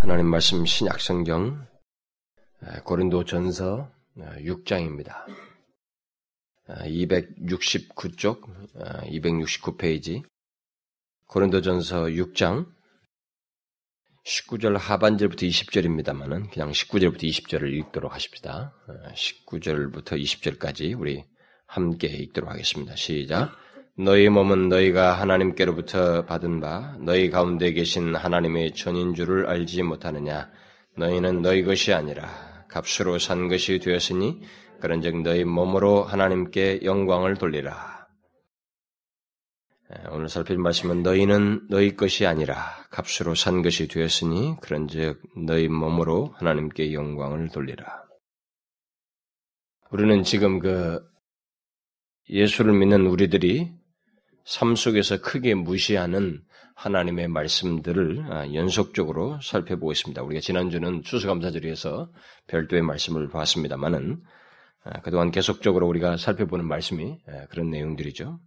하나님 말씀 신약성경 고린도 전서 6장입니다. 269쪽, 269페이지 고린도 전서 6장 19절 하반절부터 20절입니다만은 그냥 19절부터 20절을 읽도록 하십시다. 19절부터 20절까지 우리 함께 읽도록 하겠습니다. 시작. 너희 몸은 너희가 하나님께로부터 받은 바 너희 가운데 계신 하나님의 전인 줄을 알지 못하느냐 너희는 너희 것이 아니라 값으로 산 것이 되었으니 그런즉 너희 몸으로 하나님께 영광을 돌리라. 오늘 살필 말씀은 너희는 너희 것이 아니라 값으로 산 것이 되었으니 그런즉 너희 몸으로 하나님께 영광을 돌리라. 우리는 지금 그 예수를 믿는 우리들이 삶 속에서 크게 무시하는 하나님의 말씀들을 아, 연속적으로 살펴보고 있습니다. 우리가 지난주는 추수감사절에서 별도의 말씀을 봤습니다만은 아, 그동안 계속적으로 우리가 살펴보는 말씀이 아, 그런 내용들이죠.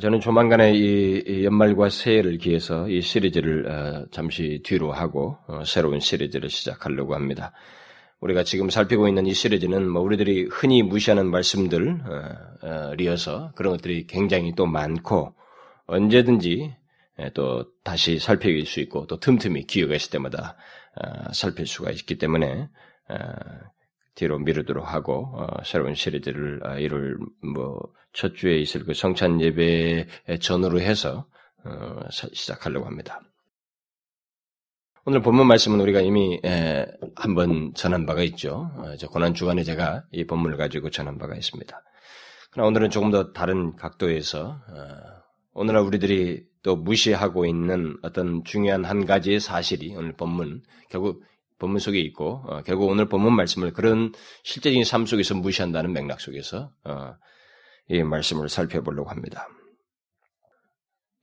저는 조만간에 이 연말과 새해를 기해서 이 시리즈를 잠시 뒤로 하고 어, 새로운 시리즈를 시작하려고 합니다. 우리가 지금 살피고 있는 이 시리즈는 뭐 우리들이 흔히 무시하는 말씀들 어, 어, 그런 것들이 굉장히 또 많고 언제든지 또 다시 살펴볼 수 있고 또 틈틈이 기회가 있을 때마다 어, 살필 수가 있기 때문에 뒤로 미루도록 하고 새로운 시리즈를 이를 뭐첫 주에 있을 그 성찬 예배 전후로 해서 시작하려고 합니다. 오늘 본문 말씀은 우리가 이미 한번 전한 바가 있죠. 어, 고난 주간에 제가 이 본문을 가지고 전한 바가 있습니다. 그러나 오늘은 조금 더 다른 각도에서 어, 오늘날 우리들이 또 무시하고 있는 어떤 중요한 한 가지의 사실이 오늘 본문 결국 본문 속에 있고 어, 결국 오늘 본문 말씀을 그런 실제적인 삶 속에서 무시한다는 맥락 속에서 이 말씀을 살펴보려고 합니다.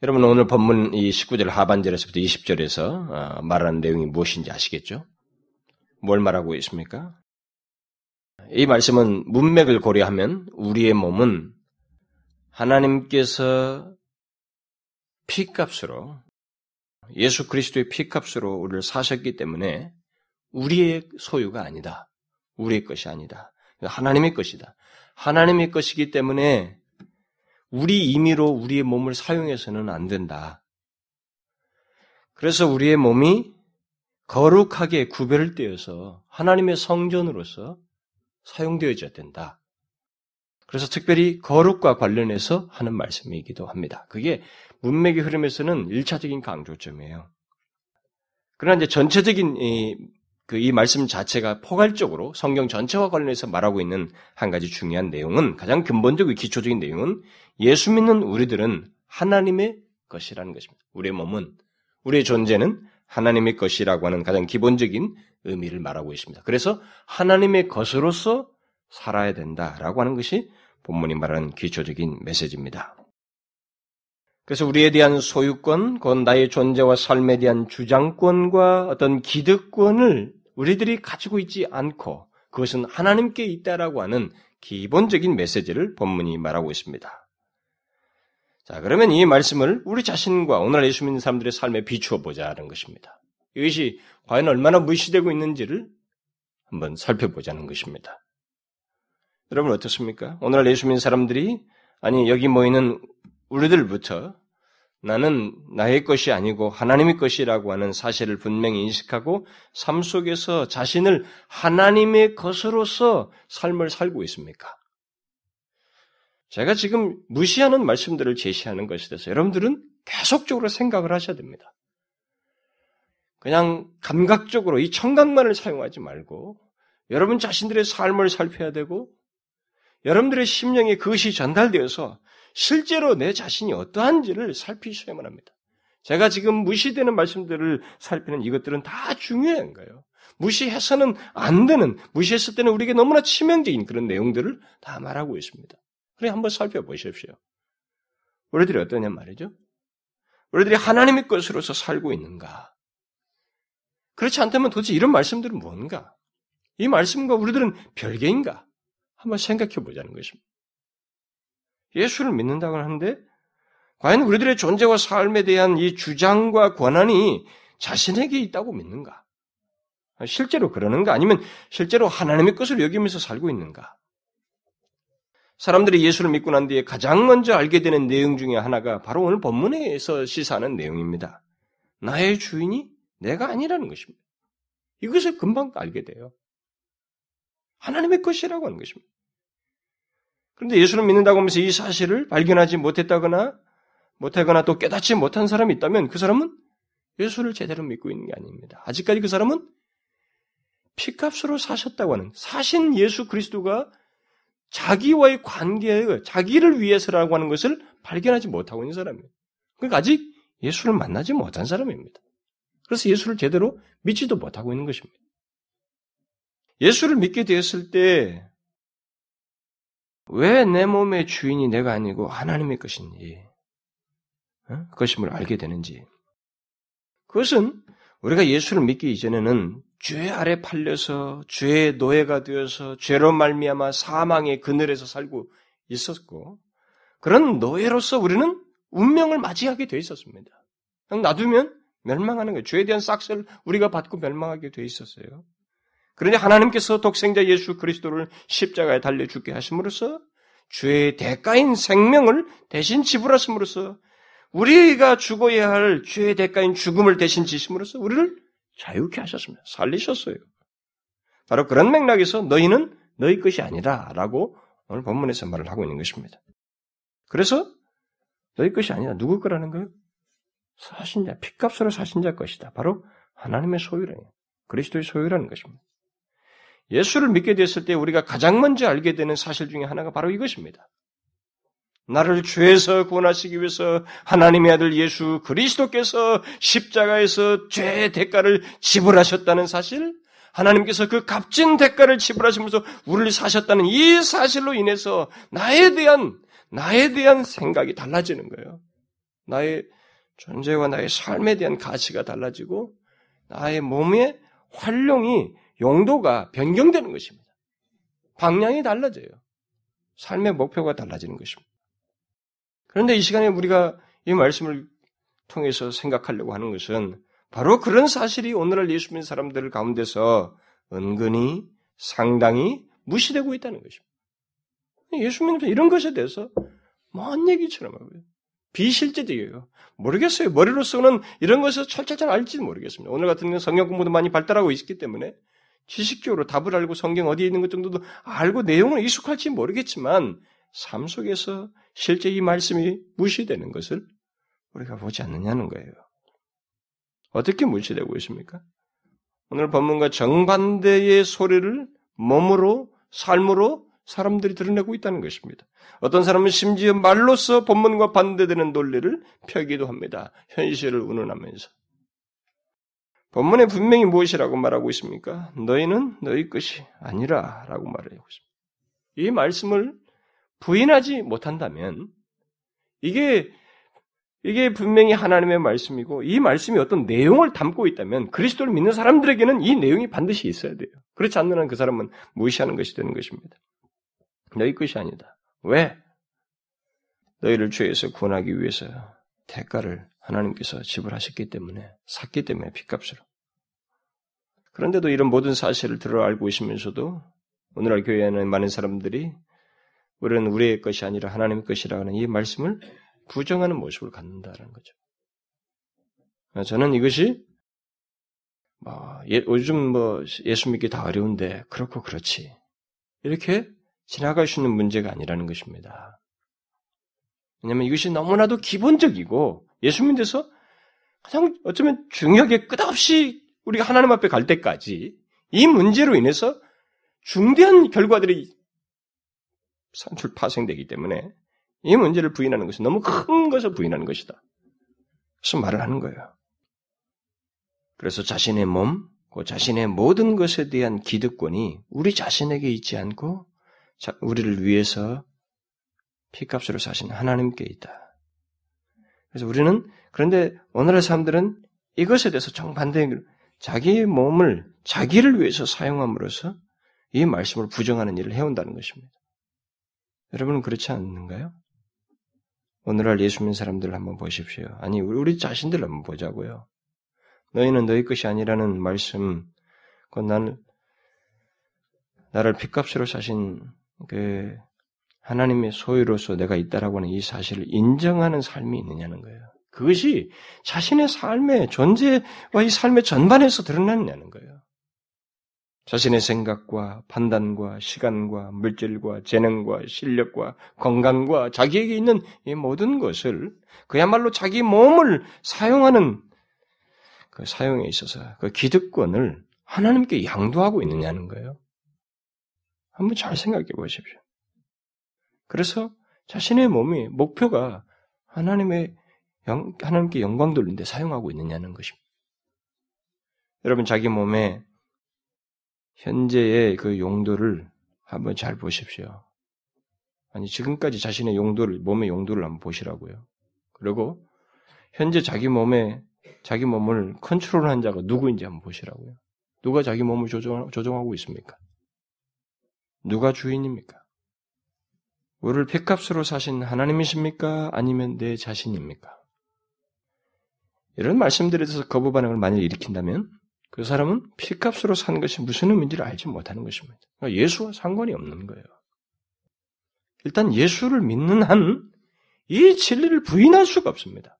여러분 오늘 본문 이 19절 하반절에서부터 20절에서 어, 말하는 내용이 무엇인지 아시겠죠? 뭘 말하고 있습니까? 이 말씀은 문맥을 고려하면 우리의 몸은 하나님께서 피값으로 예수 그리스도의 피값으로 우리를 사셨기 때문에 우리의 소유가 아니다. 우리의 것이 아니다. 하나님의 것이다. 하나님의 것이기 때문에 우리 임의로 우리의 몸을 사용해서는 안 된다. 그래서 우리의 몸이 거룩하게 구별되어서 하나님의 성전으로서 사용되어져야 된다. 그래서 특별히 거룩과 관련해서 하는 말씀이기도 합니다. 그게 문맥의 흐름에서는 1차적인 강조점이에요. 그러나 이제 전체적인 이, 그 이 말씀 자체가 포괄적으로 성경 전체와 관련해서 말하고 있는 한 가지 중요한 내용은 가장 근본적이고 기초적인 내용은 예수 믿는 우리들은 하나님의 것이라는 것입니다. 우리의 몸은 우리의 존재는 하나님의 것이라고 하는 가장 기본적인 의미를 말하고 있습니다. 그래서 하나님의 것으로서 살아야 된다라고 하는 것이 본문이 말하는 기초적인 메시지입니다. 그래서 우리에 대한 소유권, 곧 나의 존재와 삶에 대한 주장권과 어떤 기득권을 우리들이 가지고 있지 않고 그것은 하나님께 있다라고 하는 기본적인 메시지를 본문이 말하고 있습니다. 자, 그러면 이 말씀을 우리 자신과 오늘 예수 믿는 사람들의 삶에 비추어 보자는 것입니다. 이것이 과연 얼마나 무시되고 있는지를 한번 살펴보자는 것입니다. 여러분 어떻습니까? 오늘 예수 믿는 사람들이 아니 여기 모이는 우리들부터 나는 나의 것이 아니고 하나님의 것이라고 하는 사실을 분명히 인식하고 삶 속에서 자신을 하나님의 것으로서 삶을 살고 있습니까? 제가 지금 무시하는 말씀들을 제시하는 것에 대해서 여러분들은 계속적으로 생각을 하셔야 됩니다. 그냥 감각적으로 이 청각만을 사용하지 말고 여러분 자신들의 삶을 살펴야 되고 여러분들의 심령에 그것이 전달되어서 실제로 내 자신이 어떠한지를 살피셔야만 합니다. 제가 지금 무시되는 말씀들을 살피는 이것들은 다 중요한 거예요. 무시해서는 안 되는, 무시했을 때는 우리에게 너무나 치명적인 그런 내용들을 다 말하고 있습니다. 그래, 한번 살펴보십시오. 우리들이 어떠냐 말이죠? 우리들이 하나님의 것으로서 살고 있는가? 그렇지 않다면 도대체 이런 말씀들은 뭔가? 이 말씀과 우리들은 별개인가? 한번 생각해 보자는 것입니다. 예수를 믿는다고 하는데 과연 우리들의 존재와 삶에 대한 이 주장과 권한이 자신에게 있다고 믿는가? 실제로 그러는가? 아니면 실제로 하나님의 것을 여기면서 살고 있는가? 사람들이 예수를 믿고 난 뒤에 가장 먼저 알게 되는 내용 중에 하나가 바로 오늘 본문에서 시사하는 내용입니다. 나의 주인이 내가 아니라는 것입니다. 이것을 금방 알게 돼요. 하나님의 것이라고 하는 것입니다. 그런데 예수를 믿는다고 하면서 이 사실을 발견하지 못했다거나 못하거나 또 깨닫지 못한 사람이 있다면 그 사람은 예수를 제대로 믿고 있는 게 아닙니다. 아직까지 그 사람은 피값으로 사셨다고 하는 사신 예수 그리스도가 자기와의 관계, 자기를 위해서라고 하는 것을 발견하지 못하고 있는 사람이에요. 그러니까 아직 예수를 만나지 못한 사람입니다. 그래서 예수를 제대로 믿지도 못하고 있는 것입니다. 예수를 믿게 되었을 때, 왜 내 몸의 주인이 내가 아니고 하나님의 것인지, 어? 그것임을 알게 되는지. 그것은 우리가 예수를 믿기 이전에는 죄 아래 팔려서 죄의 노예가 되어서 죄로 말미암아 사망의 그늘에서 살고 있었고 그런 노예로서 우리는 운명을 맞이하게 돼 있었습니다. 그냥 놔두면 멸망하는 거예요. 죄에 대한 싹스를 우리가 받고 멸망하게 돼 있었어요. 그런데 하나님께서 독생자 예수 그리스도를 십자가에 달려 죽게 하심으로써 죄의 대가인 생명을 대신 지불하심으로써 우리가 죽어야 할 죄의 대가인 죽음을 대신 지심으로써 우리를 자유케 하셨습니다. 살리셨어요. 바로 그런 맥락에서 너희는 너희 것이 아니라 라고 오늘 본문에서 말을 하고 있는 것입니다. 그래서 너희 것이 아니라 누구 거라는 거예요? 사신 자, 핏값으로 사신 자 것이다. 바로 하나님의 소유라는 그리스도의 소유라는 것입니다. 예수를 믿게 됐을 때 우리가 가장 먼저 알게 되는 사실 중에 하나가 바로 이것입니다. 나를 죄에서 구원하시기 위해서 하나님의 아들 예수 그리스도께서 십자가에서 죄의 대가를 지불하셨다는 사실, 하나님께서 그 값진 대가를 지불하시면서 우리를 사셨다는 이 사실로 인해서 나에 대한 나에 대한 생각이 달라지는 거예요. 나의 존재와 나의 삶에 대한 가치가 달라지고 나의 몸의 활용이 용도가 변경되는 것입니다. 방향이 달라져요. 삶의 목표가 달라지는 것입니다. 그런데 이 시간에 우리가 이 말씀을 통해서 생각하려고 하는 것은 바로 그런 사실이 오늘날 예수 믿는 사람들 가운데서 은근히 상당히 무시되고 있다는 것입니다. 예수 믿는 이런 것에 대해서 먼 얘기처럼 하고요. 비실제적이에요. 모르겠어요. 머리로서는 이런 것을 철저히 알지는 모르겠습니다. 오늘 같은 경우는 성경 공부도 많이 발달하고 있기 때문에 지식적으로 답을 알고 성경 어디에 있는 것 정도도 알고 내용을 익숙할지 모르겠지만 삶 속에서 실제 이 말씀이 무시되는 것을 우리가 보지 않느냐는 거예요. 어떻게 무시되고 있습니까? 오늘 본문과 정반대의 소리를 몸으로, 삶으로 사람들이 드러내고 있다는 것입니다. 어떤 사람은 심지어 말로써 본문과 반대되는 논리를 펴기도 합니다. 현실을 운운하면서. 본문에 분명히 무엇이라고 말하고 있습니까? 너희는 너희 것이 아니라 라고 말하고 있습니다. 이 말씀을 부인하지 못한다면 이게 이게 분명히 하나님의 말씀이고 이 말씀이 어떤 내용을 담고 있다면 그리스도를 믿는 사람들에게는 이 내용이 반드시 있어야 돼요. 그렇지 않는 한 그 사람은 무시하는 것이 되는 것입니다. 너희 것이 아니다. 왜? 너희를 죄에서 구원하기 위해서 대가를 하나님께서 지불하셨기 때문에 샀기 때문에 핏값으로. 그런데도 이런 모든 사실을 들어 알고 있으면서도 오늘날 교회에는 많은 사람들이 우리는 우리의 것이 아니라 하나님의 것이라는 이 말씀을 부정하는 모습을 갖는다는 거죠. 저는 이것이 뭐 예, 요즘 뭐 예수 믿기 다 어려운데 그렇고 그렇지 이렇게 지나갈 수 있는 문제가 아니라는 것입니다. 왜냐하면 이것이 너무나도 기본적이고 예수 믿어서 가장 어쩌면 중요하게 끝없이 우리가 하나님 앞에 갈 때까지 이 문제로 인해서 중대한 결과들이 산출 파생되기 때문에 이 문제를 부인하는 것은 너무 큰 것을 부인하는 것이다. 그래서 말을 하는 거예요. 그래서 자신의 몸, 그 자신의 모든 것에 대한 기득권이 우리 자신에게 있지 않고 우리를 위해서 피값으로 사신 하나님께 있다. 그래서 우리는 그런데 오늘의 사람들은 이것에 대해서 정반대 자기의 몸을 자기를 위해서 사용함으로써 이 말씀을 부정하는 일을 해온다는 것입니다. 여러분은 그렇지 않는가요? 오늘날 예수 믿는 사람들을 한번 보십시오. 아니, 우리 자신들 한번 보자고요. 너희는 너희 것이 아니라는 말씀, 그 나는 나를 핏값으로 사신 그 하나님의 소유로서 내가 있다라고 하는 이 사실을 인정하는 삶이 있느냐는 거예요. 그것이 자신의 삶의 존재와 이 삶의 전반에서 드러나느냐는 거예요. 자신의 생각과 판단과 시간과 물질과 재능과 실력과 건강과 자기에게 있는 이 모든 것을 그야말로 자기 몸을 사용하는 그 사용에 있어서 그 기득권을 하나님께 양도하고 있느냐는 거예요. 한번 잘 생각해 보십시오. 그래서 자신의 몸이 목표가 하나님의 영, 하나님께 영광 돌리는데 사용하고 있느냐는 것입니다. 여러분 자기 몸에 현재의 그 용도를 한번 잘 보십시오. 아니, 지금까지 자신의 용도를, 몸의 용도를 한번 보시라고요. 그리고 현재 자기 몸에, 자기 몸을 컨트롤한 자가 누구인지 한번 보시라고요. 누가 자기 몸을 조정, 조정하고 있습니까? 누가 주인입니까? 우리를 핏값으로 사신 하나님이십니까? 아니면 내 자신입니까? 이런 말씀들에 대해서 거부 반응을 만약 일으킨다면 그 사람은 피값으로 산 것이 무슨 의미인지를 알지 못하는 것입니다. 그러니까 예수와 상관이 없는 거예요. 일단 예수를 믿는 한 이 진리를 부인할 수가 없습니다.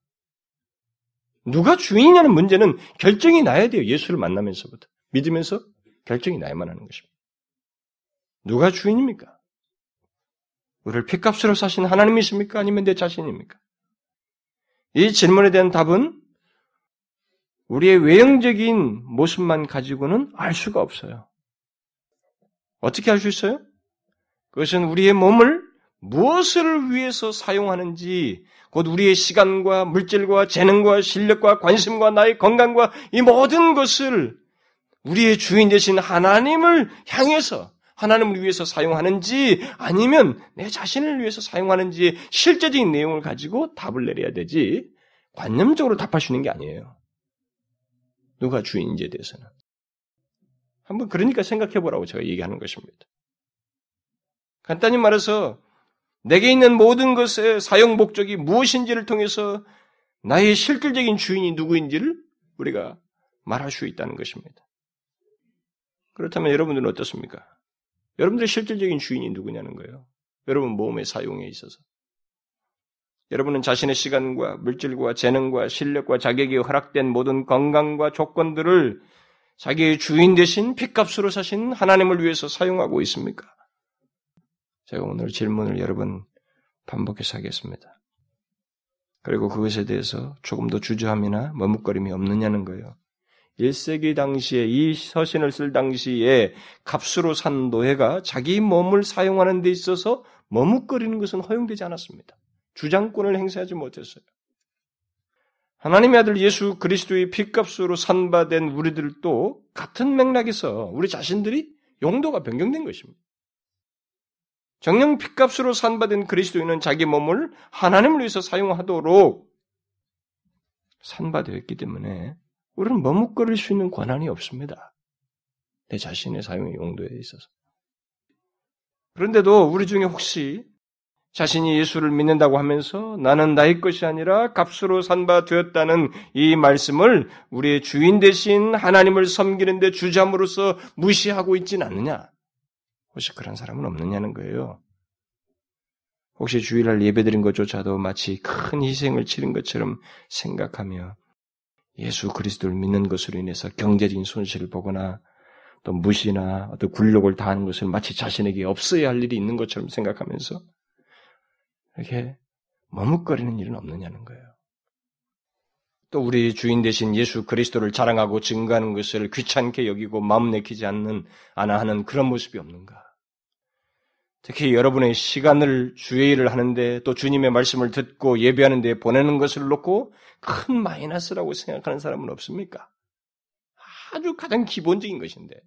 누가 주인이냐는 문제는 결정이 나야 돼요. 예수를 만나면서부터. 믿으면서 결정이 나야만 하는 것입니다. 누가 주인입니까? 우리를 피값으로 사신 하나님이십니까? 아니면 내 자신입니까? 이 질문에 대한 답은 우리의 외형적인 모습만 가지고는 알 수가 없어요. 어떻게 알 수 있어요? 그것은 우리의 몸을 무엇을 위해서 사용하는지, 곧 우리의 시간과 물질과 재능과 실력과 관심과 나의 건강과 이 모든 것을 우리의 주인 되신 하나님을 향해서 하나님을 위해서 사용하는지 아니면 내 자신을 위해서 사용하는지 실제적인 내용을 가지고 답을 내려야 되지 관념적으로 있는 게 아니에요. 누가 주인지에 대해서는. 한번 그러니까 생각해 보라고 제가 얘기하는 것입니다. 간단히 말해서 내게 있는 모든 것의 사용 목적이 무엇인지를 통해서 나의 실질적인 주인이 누구인지를 우리가 말할 수 있다는 것입니다. 그렇다면 여러분들은 어떻습니까? 여러분들의 실질적인 주인이 누구냐는 거예요. 여러분 몸의 사용에 있어서. 여러분은 자신의 시간과 물질과 재능과 실력과 자격이 허락된 모든 건강과 조건들을 자기의 주인 대신 핏값으로 사신 하나님을 위해서 사용하고 있습니까? 제가 오늘 질문을 여러 번 반복해서 하겠습니다. 그리고 그것에 대해서 조금 더 주저함이나 머뭇거림이 없느냐는 거예요. 1세기 당시에 이 서신을 쓸 당시에 값으로 산 노예가 자기 몸을 사용하는 데 있어서 머뭇거리는 것은 허용되지 않았습니다. 주장권을 행사하지 못했어요. 하나님의 아들 예수 그리스도의 피값으로 산바된 우리들도 같은 맥락에서 우리 자신들이 용도가 변경된 것입니다. 정령 피값으로 산바된 그리스도인은 자기 몸을 하나님을 위해서 사용하도록 산바되었기 때문에 우리는 머뭇거릴 수 있는 권한이 없습니다. 내 자신의 사용의 용도에 있어서. 그런데도 우리 중에 혹시 자신이 예수를 믿는다고 하면서 나는 나의 것이 아니라 값으로 산바 되었다는 이 말씀을 우리의 주인 대신 하나님을 섬기는데 주잠으로서 무시하고 있지는 않느냐? 혹시 그런 사람은 없느냐는 거예요. 혹시 주일날 예배드린 것조차도 마치 큰 희생을 치른 것처럼 생각하며 예수 그리스도를 믿는 것으로 인해서 경제적인 손실을 보거나 또 무시나 어떤 굴욕을 당하는 것을 마치 자신에게 없어야 할 일이 있는 것처럼 생각하면서 이렇게 머뭇거리는 일은 없느냐는 거예요. 또 우리 주인 대신 예수 그리스도를 자랑하고 증거하는 것을 귀찮게 여기고 마음 내키지 않는 아나 하는 그런 모습이 없는가? 특히 여러분의 시간을 주의 일을 하는데 또 주님의 말씀을 듣고 예배하는 데 보내는 것을 놓고 큰 마이너스라고 생각하는 사람은 없습니까? 아주 가장 기본적인 것인데.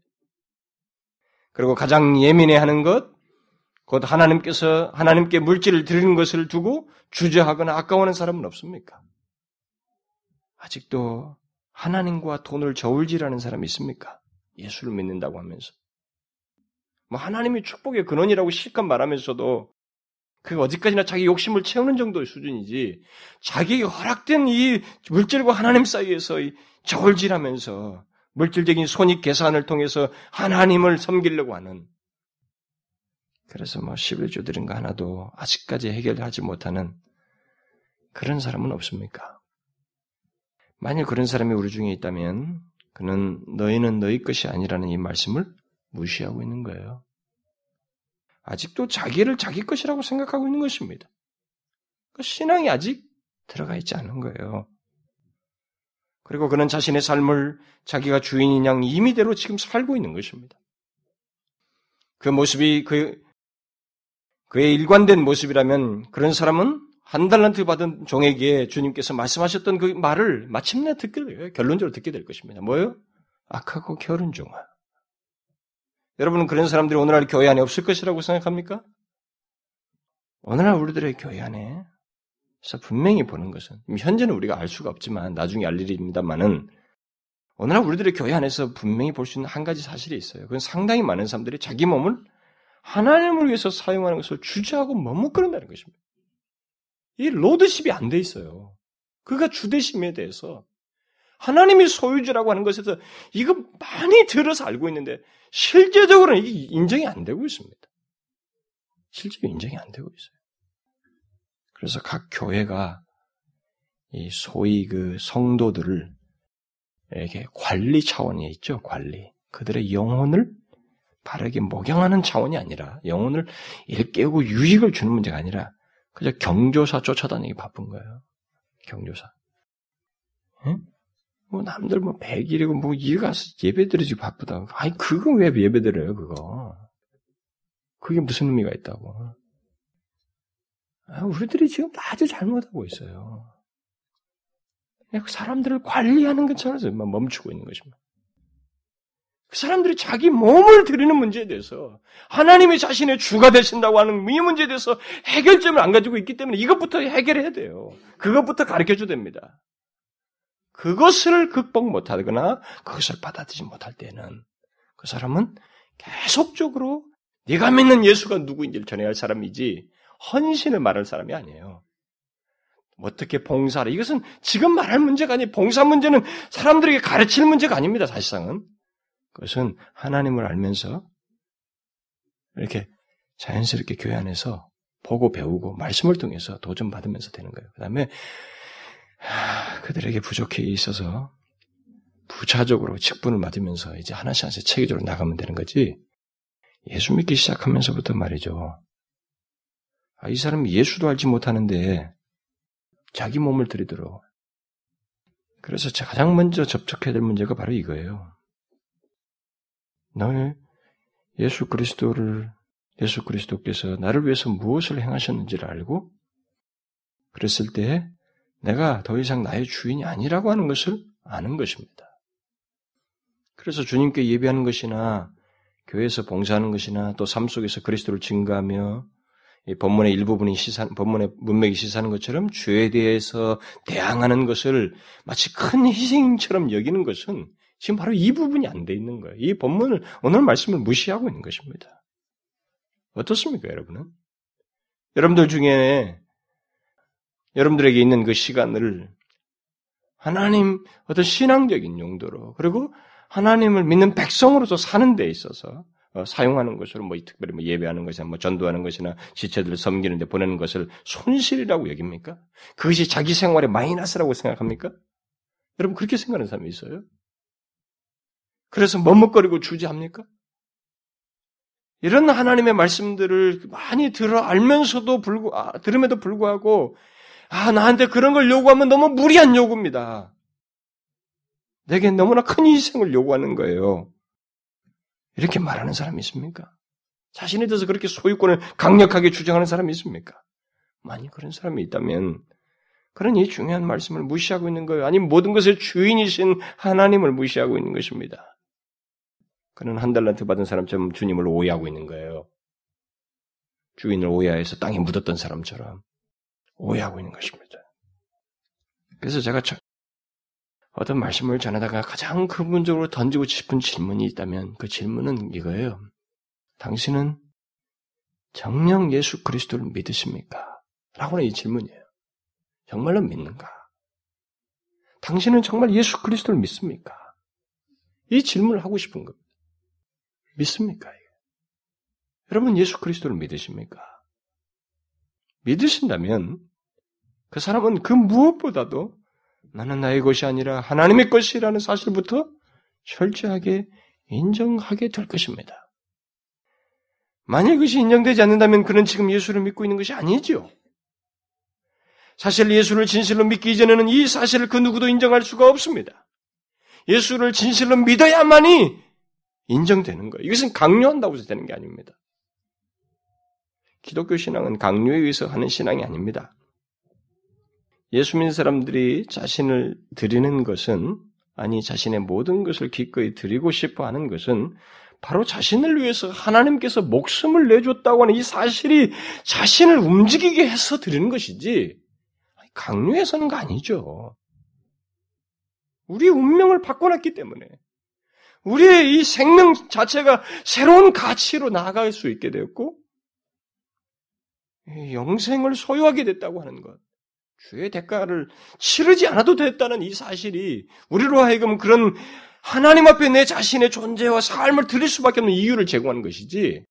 그리고 가장 예민해하는 것, 곧 하나님께서 하나님께 물질을 드리는 것을 두고 주저하거나 아까워하는 사람은 없습니까? 아직도 하나님과 돈을 저울질하는 사람이 있습니까? 예수를 믿는다고 하면서. 뭐 하나님이 축복의 근원이라고 실컷 말하면서도 그 어디까지나 자기 욕심을 채우는 정도의 수준이지 자기에게 허락된 이 물질과 하나님 사이에서 저울질하면서 물질적인 손익 계산을 통해서 하나님을 섬기려고 하는 그래서 뭐 11조 드린 거 하나도 아직까지 해결하지 못하는 그런 사람은 없습니까? 만일 그런 사람이 우리 중에 있다면 그는 너희는 너희 것이 아니라는 이 말씀을 무시하고 있는 거예요. 아직도 자기를 자기 것이라고 생각하고 있는 것입니다. 그 신앙이 아직 들어가 있지 않은 거예요. 그리고 그는 자신의 삶을 자기가 주인인 양 임의대로 지금 살고 있는 것입니다. 그 모습이 그, 그의 일관된 모습이라면 그런 사람은 한 달란트 받은 종에게 주님께서 말씀하셨던 그 말을 마침내 듣게 돼요. 결론적으로 듣게 될 것입니다. 뭐예요? 악하고 게으른 종아. 여러분은 그런 사람들이 오늘날 교회 안에 없을 것이라고 생각합니까? 오늘날 우리들의 교회 안에 서 분명히 보는 것은 현재는 우리가 알 수가 없지만 나중에 알 일입니다만은 오늘날 우리들의 교회 안에서 분명히 볼 수 있는 한 가지 사실이 있어요. 그건 상당히 많은 사람들이 자기 몸을 하나님을 위해서 사용하는 것을 주저하고 머뭇거린다는 것입니다. 이 로드십이 안 돼 있어요. 그가 주대심에 대해서 하나님이 소유주라고 하는 것에서 이거 많이 들어서 알고 있는데 실제적으로는 이게 인정이 안 되고 있습니다. 실제로 인정이 안 되고 있어요. 그래서 각 교회가 이 소위 그 성도들을 이렇게 관리 차원에 있죠. 관리. 그들의 영혼을 바르게 목양하는 차원이 아니라 영혼을 일깨우고 유익을 주는 문제가 아니라 그저 경조사 쫓아다니기 바쁜 거예요. 경조사. 응? 뭐 남들 뭐 100일이고 뭐 이거 가서 예배 드리지 바쁘다. 아니 그거 왜 예배 드려요 그거. 그게 무슨 의미가 있다고. 아, 우리들이 지금 아주 잘못하고 있어요. 사람들을 관리하는 것처럼 멈추고 있는 것입니다. 그 사람들이 자기 몸을 드리는 문제에 대해서 하나님이 자신의 주가 되신다고 하는 이 문제에 대해서 해결점을 안 가지고 있기 때문에 이것부터 해결해야 돼요. 그것부터 가르쳐 줘야 됩니다. 그것을 극복 못하거나 그것을 받아들이지 못할 때는 그 사람은 계속적으로 네가 믿는 예수가 누구인지를 전해야 할 사람이지 헌신을 말할 사람이 아니에요. 어떻게 봉사를 이것은 지금 말할 문제가 아니 봉사 문제는 사람들에게 가르칠 문제가 아닙니다. 사실상은 그것은 하나님을 알면서 이렇게 자연스럽게 교회 안에서 보고 배우고 말씀을 통해서 도전 받으면서 되는 거예요. 그 다음에 그들에게 부족해 있어서 부차적으로 직분을 맡으면서 이제 하나씩 하나씩 체계적으로 나가면 되는 거지. 예수 믿기 시작하면서부터 말이죠. 아, 이 사람이 예수도 알지 못하는데 자기 몸을 들이도록. 그래서 가장 먼저 접촉해야 될 문제가 바로 이거예요. 너의 예수 그리스도를 예수 그리스도께서 나를 위해서 무엇을 행하셨는지를 알고 그랬을 때 내가 더 이상 나의 주인이 아니라고 하는 것을 아는 것입니다. 그래서 주님께 예배하는 것이나 교회에서 봉사하는 것이나 또 삶 속에서 그리스도를 증가하며 이 본문의 일부분이 시사, 본문의 문맥이 시사하는 것처럼 죄에 대해서 대항하는 것을 마치 큰 희생처럼 여기는 것은 지금 바로 이 부분이 안 돼 있는 거예요. 이 본문을, 오늘 말씀을 무시하고 있는 것입니다. 어떻습니까, 여러분은? 여러분들 중에 여러분들에게 있는 그 시간을 하나님 어떤 신앙적인 용도로 그리고 하나님을 믿는 백성으로서 사는 데 있어서 어, 사용하는 것으로 뭐 특별히 뭐 예배하는 것이나 뭐 전도하는 것이나 지체들을 섬기는 데 보내는 것을 손실이라고 여깁니까? 그것이 자기 생활의 마이너스라고 생각합니까? 여러분 그렇게 생각하는 사람이 있어요? 그래서 머뭇거리고 주지합니까? 이런 하나님의 말씀들을 많이 들어 알면서도 불구 아, 들음에도 불구하고 아, 나한테 그런 걸 요구하면 너무 무리한 요구입니다. 내게 너무나 큰 희생을 요구하는 거예요. 이렇게 말하는 사람이 있습니까? 자신에 대해서 그렇게 소유권을 강력하게 주장하는 사람이 있습니까? 만약 그런 사람이 있다면, 그런 이 중요한 말씀을 무시하고 있는 거예요. 아니면 모든 것의 주인이신 하나님을 무시하고 있는 것입니다. 그는 한 달란트 받은 사람처럼 주님을 오해하고 있는 거예요. 주인을 오해해서 땅에 묻었던 사람처럼. 오해하고 있는 것입니다. 그래서 제가 어떤 말씀을 전하다가 가장 근본적으로 던지고 싶은 질문이 있다면 그 질문은 이거예요. 당신은 정령 예수 그리스도를 믿으십니까? 라고는 이 질문이에요. 정말로 믿는가? 당신은 정말 예수 그리스도를 믿습니까? 이 질문을 하고 싶은 겁니다. 믿습니까? 여러분 예수 그리스도를 믿으십니까? 믿으신다면 그 사람은 그 무엇보다도 나는 나의 것이 아니라 하나님의 것이라는 사실부터 철저하게 인정하게 될 것입니다. 만약 그것이 인정되지 않는다면 그는 지금 예수를 믿고 있는 것이 아니죠. 사실 예수를 진실로 믿기 이전에는 이 사실을 그 누구도 인정할 수가 없습니다. 예수를 진실로 믿어야만이 인정되는 거예요. 이것은 강요한다고 해서 되는 게 아닙니다. 기독교 신앙은 강요에 의해서 하는 신앙이 아닙니다. 예수 믿는 사람들이 자신을 드리는 것은 아니 자신의 모든 것을 기꺼이 드리고 싶어 하는 것은 바로 자신을 위해서 하나님께서 목숨을 내줬다고 하는 이 사실이 자신을 움직이게 해서 드리는 것이지 강요해서는 거 아니죠. 우리 운명을 바꿔놨기 때문에 우리의 이 생명 자체가 새로운 가치로 나아갈 수 있게 되었고 영생을 소유하게 됐다고 하는 것. 주의 대가를 치르지 않아도 됐다는 이 사실이 우리로 하여금 그런 하나님 앞에 내 자신의 존재와 삶을 드릴 수밖에 없는 이유를 제공하는 것이지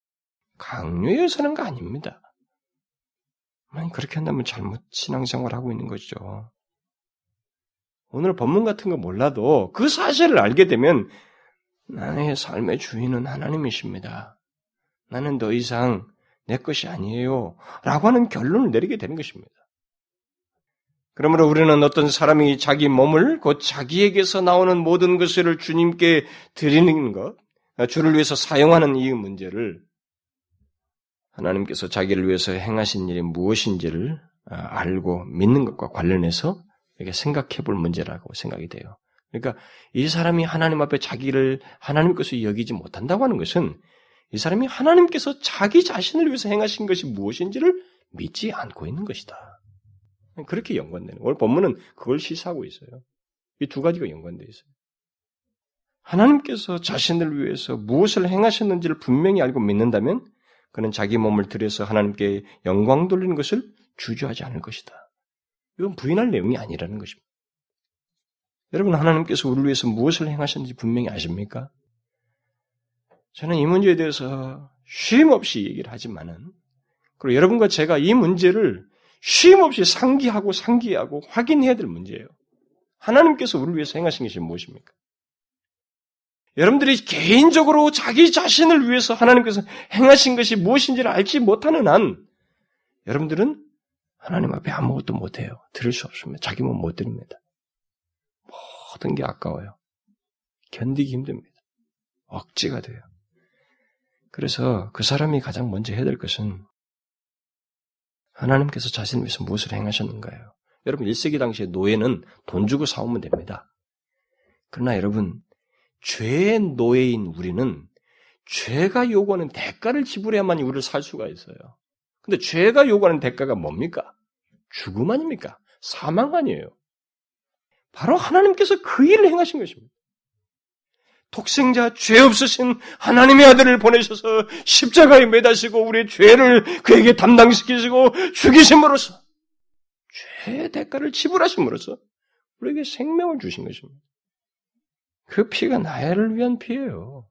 강요해서는 거 아닙니다. 만약 그렇게 한다면 잘못 신앙생활을 하고 있는 것이죠. 오늘 법문 같은 거 몰라도 그 사실을 알게 되면 나의 삶의 주인은 하나님이십니다. 나는 더 이상 내 것이 아니에요. 라고 하는 결론을 내리게 되는 것입니다. 그러므로 우리는 어떤 사람이 자기 몸을 곧 자기에게서 나오는 모든 것을 주님께 드리는 것, 주를 위해서 사용하는 이 문제를 하나님께서 자기를 위해서 행하신 일이 무엇인지를 알고 믿는 것과 관련해서 이렇게 생각해 볼 문제라고 생각이 돼요. 그러니까 이 사람이 하나님 앞에 자기를 하나님 것을 여기지 못한다고 하는 것은 이 사람이 하나님께서 자기 자신을 위해서 행하신 것이 무엇인지를 믿지 않고 있는 것이다. 그렇게 연관되는. 오늘 본문은 그걸 시사하고 있어요. 이 두 가지가 연관되어 있어요. 하나님께서 자신을 위해서 무엇을 행하셨는지를 분명히 알고 믿는다면 그는 자기 몸을 들여서 하나님께 영광 돌리는 것을 주저하지 않을 것이다. 이건 부인할 내용이 아니라는 것입니다. 여러분 하나님께서 우리를 위해서 무엇을 행하셨는지 분명히 아십니까? 저는 이 문제에 대해서 쉼 없이 얘기를 하지만은 그리고 여러분과 제가 이 문제를 쉼없이 상기하고 상기하고 확인해야 될 문제예요. 하나님께서 우리를 위해서 행하신 것이 무엇입니까? 여러분들이 개인적으로 자기 자신을 위해서 하나님께서 행하신 것이 무엇인지를 알지 못하는 한 여러분들은 하나님 앞에 아무것도 못해요. 들을 수 없습니다. 자기 몸 못 드립니다. 모든 게 아까워요. 견디기 힘듭니다. 억지가 돼요. 그래서 그 사람이 가장 먼저 해야 될 것은 하나님께서 자신을 위해서 무엇을 행하셨는가요? 여러분 1세기 당시에 노예는 돈 주고 사오면 됩니다. 그러나 여러분 죄의 노예인 우리는 죄가 요구하는 대가를 지불해야만이 우리를 살 수가 있어요. 근데 죄가 요구하는 대가가 뭡니까? 죽음 아닙니까? 사망 아니에요. 바로 하나님께서 그 일을 행하신 것입니다. 독생자 죄 없으신 하나님의 아들을 보내셔서 십자가에 매다시고 우리의 죄를 그에게 담당시키시고 죽이심으로써 죄의 대가를 지불하심으로써 우리에게 생명을 주신 것입니다. 그 피가 나를 위한 피예요.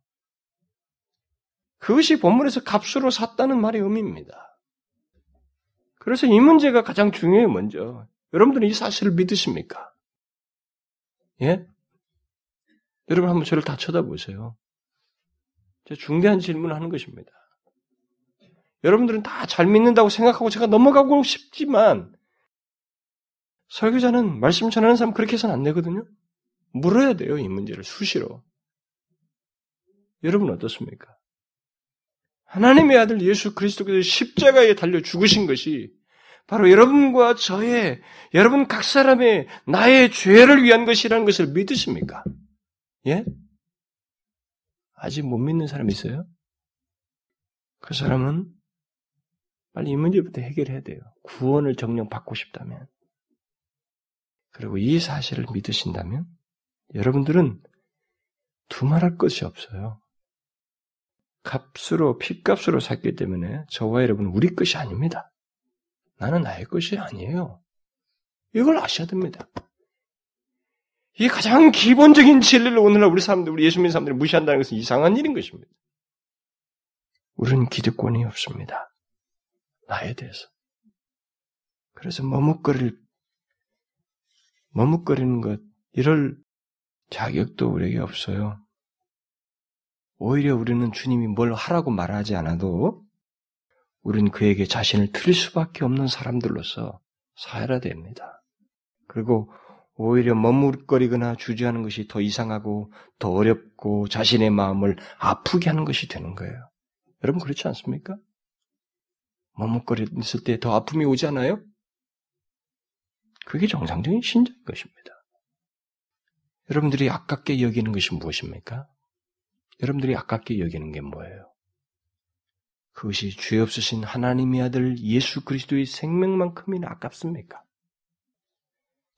그것이 본문에서 값으로 샀다는 말의 의미입니다. 그래서 이 문제가 가장 중요해요, 먼저. 여러분들은 이 사실을 믿으십니까? 예? 여러분 한번 저를 다 쳐다보세요. 중대한 질문을 하는 것입니다. 여러분들은 다 잘 믿는다고 생각하고 제가 넘어가고 싶지만 설교자는 말씀 전하는 사람 그렇게 해서는 안 되거든요. 물어야 돼요, 이 문제를 수시로. 여러분 어떻습니까? 하나님의 아들 예수 그리스도께서 십자가에 달려 죽으신 것이 바로 여러분과 저의, 여러분 각 사람의 나의 죄를 위한 것이라는 것을 믿으십니까? 예? 아직 못 믿는 사람 있어요? 그 사람은 빨리 이 문제부터 해결해야 돼요. 구원을 정령 받고 싶다면. 그리고 이 사실을 믿으신다면 여러분들은 두말할 것이 없어요. 값으로 핏값으로 샀기 때문에 저와 여러분은 우리 것이 아닙니다. 나는 나의 것이 아니에요. 이걸 아셔야 됩니다. 이게 가장 기본적인 진리를 오늘날 우리 사람들, 우리 예수 믿는 사람들이 무시한다는 것은 이상한 일인 것입니다. 우리는 기득권이 없습니다. 나에 대해서. 그래서 머뭇거릴, 머뭇거리는 것, 이럴 자격도 우리에게 없어요. 오히려 우리는 주님이 뭘 하라고 말하지 않아도 우리는 그에게 자신을 틀릴 수밖에 없는 사람들로서 살아야 됩니다. 그리고 오히려 머뭇거리거나 주저하는 것이 더 이상하고 더 어렵고 자신의 마음을 아프게 하는 것이 되는 거예요. 여러분 그렇지 않습니까? 머뭇거렸을 때 더 아픔이 오지 않아요? 그게 정상적인 신자인 것입니다. 여러분들이 아깝게 여기는 것이 무엇입니까? 여러분들이 아깝게 여기는 게 뭐예요? 그것이 죄 없으신 하나님의 아들 예수 그리스도의 생명만큼이나 아깝습니까?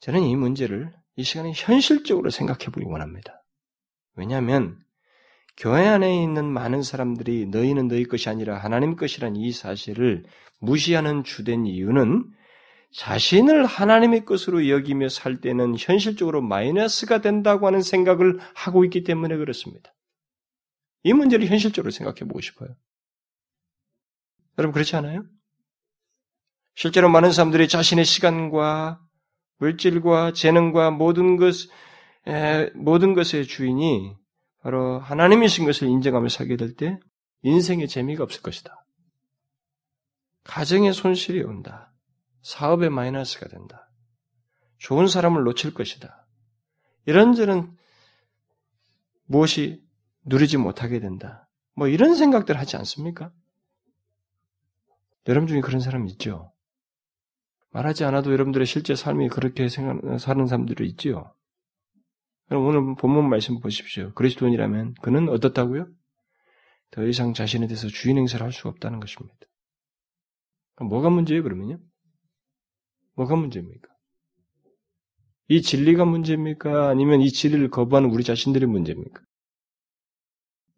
저는 이 문제를 이 시간에 현실적으로 생각해 보기 원합니다. 왜냐하면 교회 안에 있는 많은 사람들이 너희는 너희 것이 아니라 하나님 것이란 이 사실을 무시하는 주된 이유는 자신을 하나님의 것으로 여기며 살 때는 현실적으로 마이너스가 된다고 하는 생각을 하고 있기 때문에 그렇습니다. 이 문제를 현실적으로 생각해 보고 싶어요. 여러분 그렇지 않아요? 실제로 많은 사람들이 자신의 시간과 물질과 재능과 모든 것, 에, 모든 것의 주인이 바로 하나님이신 것을 인정하며 살게 될 때 인생의 재미가 없을 것이다. 가정의 손실이 온다. 사업의 마이너스가 된다. 좋은 사람을 놓칠 것이다. 이런저런 무엇이 누리지 못하게 된다. 뭐 이런 생각들 하지 않습니까? 여러분 중에 그런 사람 있죠? 말하지 않아도 여러분들의 실제 삶이 그렇게 사는 사람들이 있지요? 그럼 오늘 본문 말씀 보십시오. 그리스도인이라면 그는 어떻다고요? 더 이상 자신에 대해서 주인 행세를 할 수가 없다는 것입니다. 뭐가 문제예요, 그러면요? 뭐가 문제입니까? 이 진리가 문제입니까? 아니면 이 진리를 거부하는 우리 자신들의 문제입니까?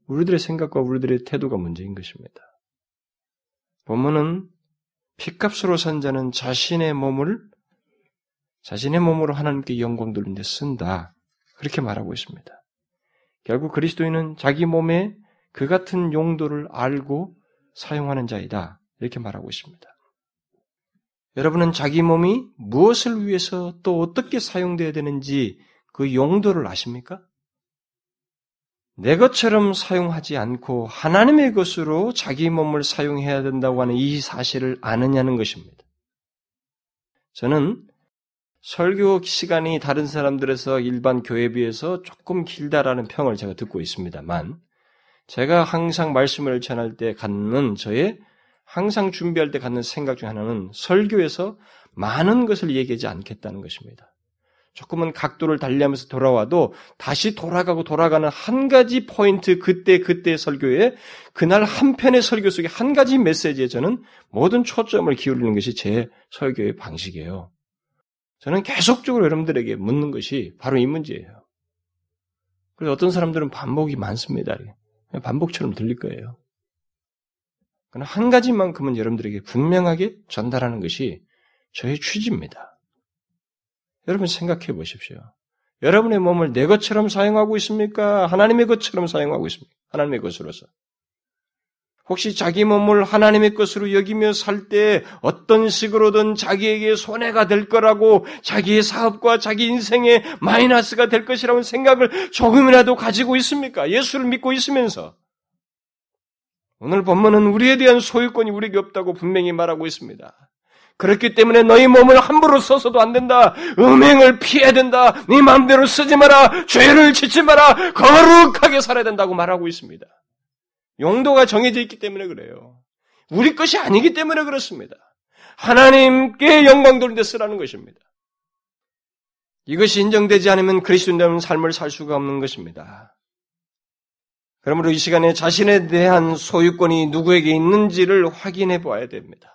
우리들의 생각과 우리들의 태도가 문제인 것입니다. 본문은 피값으로 산 자는 자신의 몸을 자신의 몸으로 하나님께 영광 돌리는 데 쓴다. 그렇게 말하고 있습니다. 결국 그리스도인은 자기 몸에 그 같은 용도를 알고 사용하는 자이다. 이렇게 말하고 있습니다. 여러분은 자기 몸이 무엇을 위해서 또 어떻게 사용되어야 되는지 그 용도를 아십니까? 내 것처럼 사용하지 않고 하나님의 것으로 자기 몸을 사용해야 된다고 하는 이 사실을 아느냐는 것입니다. 저는 설교 시간이 다른 사람들에서 일반 교회에 비해서 조금 길다라는 평을 제가 듣고 있습니다만, 제가 항상 말씀을 전할 때 갖는 저의 항상 준비할 때 갖는 생각 중 하나는 설교에서 많은 것을 얘기하지 않겠다는 것입니다. 조금은 각도를 달리하면서 돌아와도 다시 돌아가고 돌아가는 한 가지 포인트 그때 그때 설교에 그날 한 편의 설교 속에 한 가지 메시지에 저는 모든 초점을 기울이는 것이 제 설교의 방식이에요. 저는 계속적으로 여러분들에게 묻는 것이 바로 이 문제예요. 그래서 어떤 사람들은 반복이 많습니다. 반복처럼 들릴 거예요. 그러나 한 가지만큼은 여러분들에게 분명하게 전달하는 것이 저의 취지입니다. 여러분 생각해 보십시오. 여러분의 몸을 내 것처럼 사용하고 있습니까? 하나님의 것처럼 사용하고 있습니까? 하나님의 것으로서. 혹시 자기 몸을 하나님의 것으로 여기며 살 때 어떤 식으로든 자기에게 손해가 될 거라고 자기의 사업과 자기 인생에 마이너스가 될 것이라는 생각을 조금이라도 가지고 있습니까? 예수를 믿고 있으면서. 오늘 본문은 우리에 대한 소유권이 우리에게 없다고 분명히 말하고 있습니다. 그렇기 때문에 너희 몸을 함부로 써서도 안 된다. 음행을 피해야 된다. 네 마음대로 쓰지 마라. 죄를 짓지 마라. 거룩하게 살아야 된다고 말하고 있습니다. 용도가 정해져 있기 때문에 그래요. 우리 것이 아니기 때문에 그렇습니다. 하나님께 영광 돌린 데 쓰라는 것입니다. 이것이 인정되지 않으면 그리스도인다운 삶을 살 수가 없는 것입니다. 그러므로 이 시간에 자신에 대한 소유권이 누구에게 있는지를 확인해 보아야 됩니다.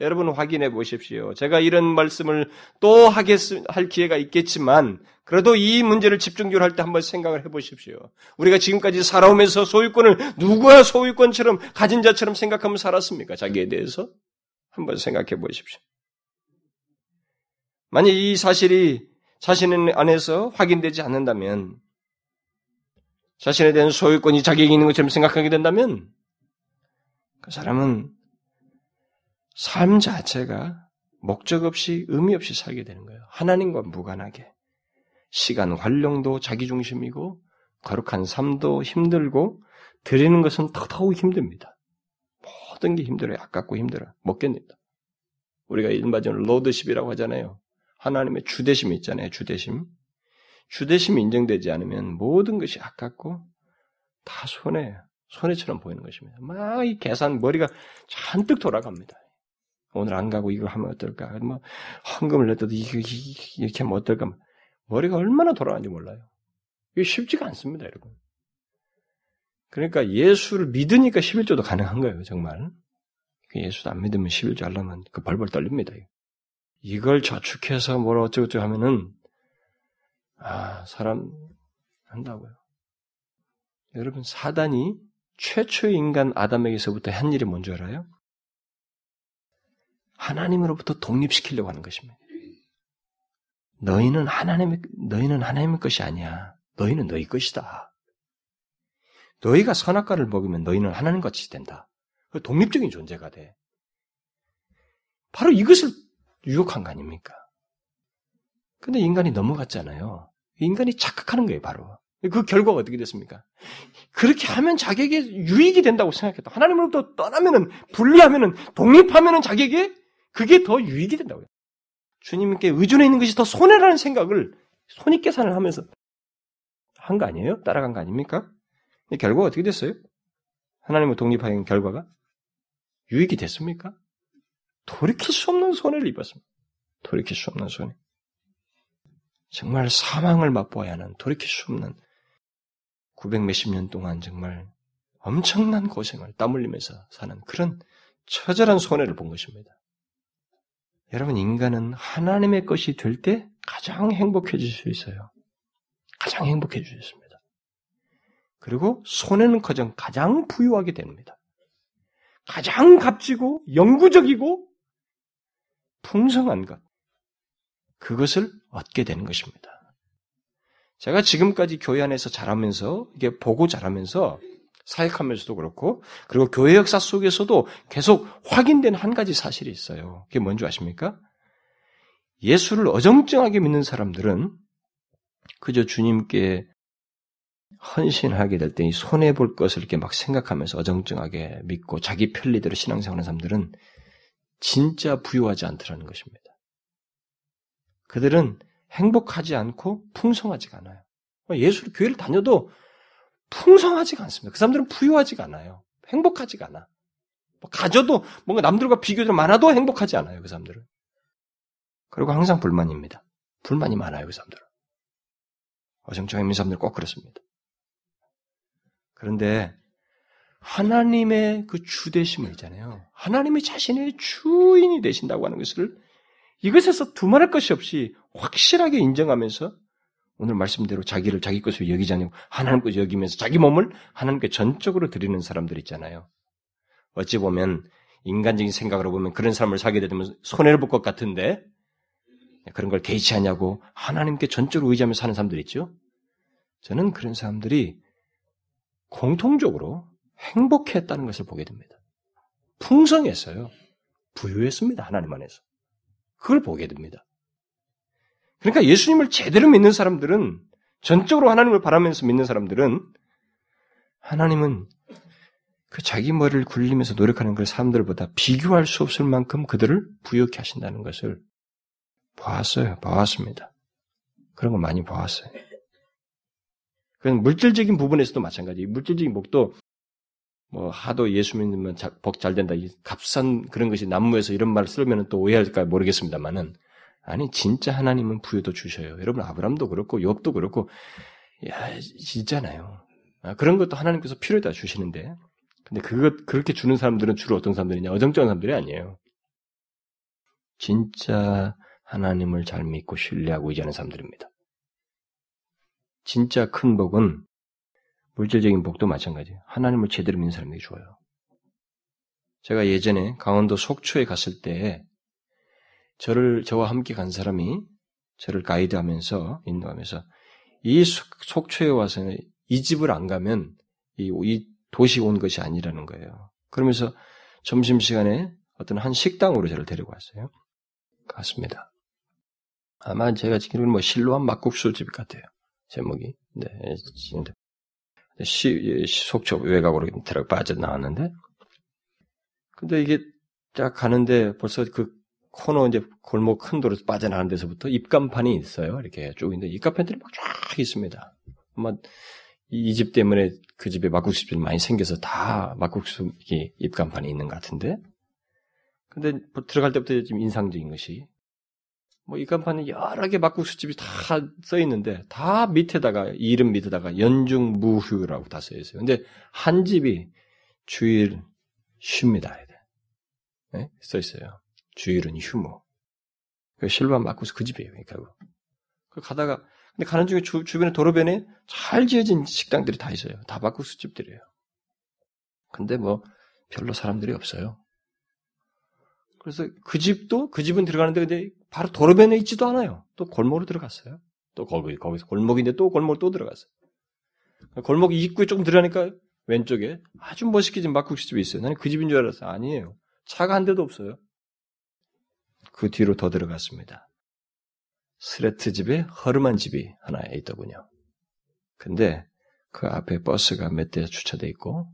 여러분 확인해 보십시오. 제가 이런 말씀을 또 하겠, 할 기회가 있겠지만, 그래도 이 문제를 집중적으로 할 때 한번 생각을 해 보십시오. 우리가 지금까지 살아오면서 소유권을 누구야 소유권처럼 가진 자처럼 생각하면 살았습니까? 자기에 대해서? 한번 생각해 보십시오. 만약 이 사실이 자신 안에서 확인되지 않는다면, 자신에 대한 소유권이 자기에게 있는 것처럼 생각하게 된다면, 그 사람은 삶 자체가 목적 없이 의미 없이 살게 되는 거예요. 하나님과 무관하게. 시간 활용도 자기중심이고, 거룩한 삶도 힘들고, 드리는 것은 더더욱 힘듭니다. 모든 게 힘들어요. 아깝고 힘들어. 못 견딘다. 우리가 일반적으로 로드십이라고 하잖아요. 하나님의 주대심이 있잖아요. 주대심. 주대심이 인정되지 않으면 모든 것이 아깝고 다 손해, 손해처럼 보이는 것입니다. 막 이 계산 머리가 잔뜩 돌아갑니다. 오늘 안 가고 이거 하면 어떨까? 뭐 헌금을 냈더도 이거 이렇게 하면 어떨까? 머리가 얼마나 돌아가는지 몰라요. 이게 쉽지가 않습니다, 여러분. 그러니까 예수를 믿으니까 11조도 가능한 거예요, 정말. 그 예수도 안 믿으면 11조 하려면 그 벌벌 떨립니다. 이걸 저축해서 뭘 어쩌고저쩌고 하면은 아, 사람 한다고요. 여러분, 사단이 최초의 인간 아담에게서부터 한 일이 뭔지 알아요? 하나님으로부터 독립시키려고 하는 것입니다. 너희는 하나님의, 너희는 하나님의 것이 아니야. 너희는 너희 것이다. 너희가 선악과를 먹으면 너희는 하나님 같이 된다. 그 독립적인 존재가 돼. 바로 이것을 유혹한 거 아닙니까? 근데 인간이 넘어갔잖아요. 인간이 착각하는 거예요, 바로. 그 결과가 어떻게 됐습니까? 그렇게 하면 자기에게 유익이 된다고 생각했다. 하나님으로부터 떠나면은, 분리하면은, 독립하면은 자기에게 그게 더 유익이 된다고요. 주님께 의존해 있는 것이 더 손해라는 생각을 손익계산을 하면서 한 거 아니에요? 따라간 거 아닙니까? 결과가 어떻게 됐어요? 하나님을 독립하는 결과가 유익이 됐습니까? 돌이킬 수 없는 손해를 입었습니다. 돌이킬 수 없는 손해. 정말 사망을 맛보아야 하는 돌이킬 수 없는 900 몇십 년 동안 정말 엄청난 고생을 땀 흘리면서 사는 그런 처절한 손해를 본 것입니다. 여러분, 인간은 하나님의 것이 될 때 가장 행복해질 수 있어요. 가장 행복해질 수 있습니다. 그리고 손해는 커녕 가장 부유하게 됩니다. 가장 값지고 영구적이고 풍성한 것. 그것을 얻게 되는 것입니다. 제가 지금까지 교회 안에서 자라면서, 이게 보고 자라면서, 사역하면서도 그렇고, 그리고 교회 역사 속에서도 계속 확인된 한 가지 사실이 있어요. 그게 뭔지 아십니까? 예수를 어정쩡하게 믿는 사람들은 그저 주님께 헌신하게 될 때 이 손해볼 것을 이렇게 막 생각하면서 어정쩡하게 믿고 자기 편리대로 신앙생활하는 사람들은 진짜 부유하지 않더라는 것입니다. 그들은 행복하지 않고 풍성하지가 않아요. 예수를 교회를 다녀도 풍성하지가 않습니다. 그 사람들은 부유하지가 않아요. 행복하지가 않아. 뭐 가져도 뭔가 남들과 비교적으로 많아도 행복하지 않아요. 그 사람들은. 그리고 항상 불만입니다. 불만이 많아요. 그 사람들은. 어정쩡한 있는 사람들은 꼭 그렇습니다. 그런데 하나님의 그 주되심을 있잖아요. 하나님이 자신의 주인이 되신다고 하는 것을 이것에서 두말할 것이 없이 확실하게 인정하면서 오늘 말씀대로 자기를 자기 것으로 여기지 않고 하나님 것을 여기면서 자기 몸을 하나님께 전적으로 드리는 사람들 있잖아요. 어찌 보면 인간적인 생각으로 보면 그런 사람을 사게 되면 손해를 볼 것 같은데 그런 걸 개의치 않냐고 하나님께 전적으로 의지하면서 사는 사람들 있죠. 저는 그런 사람들이 공통적으로 행복했다는 것을 보게 됩니다. 풍성했어요. 부유했습니다. 하나님 안에서. 그걸 보게 됩니다. 그러니까 예수님을 제대로 믿는 사람들은 전적으로 하나님을 바라면서 믿는 사람들은 하나님은 그 자기 머리를 굴리면서 노력하는 그 사람들보다 비교할 수 없을 만큼 그들을 부유케 하신다는 것을 보았어요. 보았습니다. 그런 거 많이 보았어요. 그건 물질적인 부분에서도 마찬가지. 물질적인 목도 뭐 하도 예수 믿으면 복 잘 된다. 값싼 그런 것이 난무에서 이런 말을 쓰면 또 오해할까 모르겠습니다만은 아니 진짜 하나님은 부여도 주셔요. 여러분 아브람도 그렇고 욥도 그렇고 야 진짜나요. 아, 그런 것도 하나님께서 필요에다 주시는데 근데 그것 그렇게 주는 사람들은 주로 어떤 사람들이냐 어정쩡한 사람들이 아니에요. 진짜 하나님을 잘 믿고 신뢰하고 의지하는 사람들입니다. 진짜 큰 복은 물질적인 복도 마찬가지예요. 하나님을 제대로 믿는 사람에게 좋아요. 제가 예전에 강원도 속초에 갔을 때 저를 저와 함께 간 사람이 저를 가이드하면서 인도하면서 이 속초에 와서는 이 집을 안 가면 이, 이 도시 온 것이 아니라는 거예요. 그러면서 점심 시간에 어떤 한 식당으로 저를 데리고 왔어요. 갔습니다. 아마 제가 지금 뭐 실로한 막국수 집 같아요. 제목이. 네, 시, 속초 외곽으로 들어 빠져나왔는데, 근데 이게 딱 가는데 벌써 그 코너 이제 골목 큰 도로 빠져나가는 데서부터 입간판이 있어요. 이렇게 쭉 있는데 입간판들이 막 쫙 있습니다. 아마 이 집 때문에 그 집에 막국수집이 많이 생겨서 다 막국수 입간판이 있는 것 같은데, 근데 뭐 들어갈 때부터 좀 인상적인 것이 뭐 입간판에 여러 개 막국수집이 다 써 있는데 다 밑에다가 이름 밑에다가 연중 무휴라고 다 써 있어요. 근데 한 집이 주일 쉽니다. 네? 써 있어요. 주일은 휴무. 그 실반 막국수 그 집이에요. 그러니까 그 가다가 근데 가는 중에 주, 주변에 도로변에 잘 지어진 식당들이 다 있어요. 다 막국수 집들이에요. 근데 뭐 별로 사람들이 없어요. 그래서 그 집도 그 집은 들어가는데 근데 바로 도로변에 있지도 않아요. 또 골목으로 들어갔어요. 또 거기 거기서 골목인데 또 골목 또 들어갔어요. 골목 입구에 조금 들어가니까 왼쪽에 아주 멋있게 진 막국수집이 있어요. 나는 그 집인 줄 알았어요. 아니에요. 차가 한 대도 없어요. 그 뒤로 더 들어갔습니다. 스레트 집에 허름한 집이 하나 있더군요. 근데 그 앞에 버스가 몇 대 주차돼 있고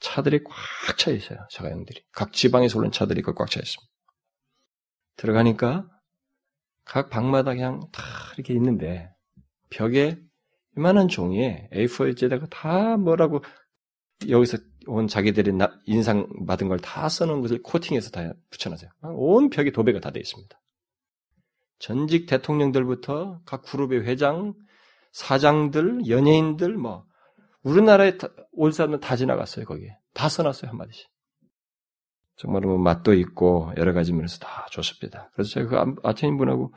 차들이 꽉 차 있어요. 자가용들이. 각 지방에서 오는 차들이 꽉 차 있습니다. 들어가니까 각 방마다 그냥 다 이렇게 있는데 벽에 이만한 종이에 A4에다가 다 뭐라고 여기서 온 자기들이 인상 받은 걸 다 써놓은 것을 코팅해서 다 붙여놨어요. 온 벽에 도배가 다 되어 있습니다. 전직 대통령들부터 각 그룹의 회장, 사장들, 연예인들, 뭐 우리나라에 올 사람들 다 지나갔어요, 거기에. 다 써놨어요, 한마디씩. 정말 뭐 맛도 있고 여러 가지 면에서 다 좋습니다. 그래서 제가 그 아테인 분하고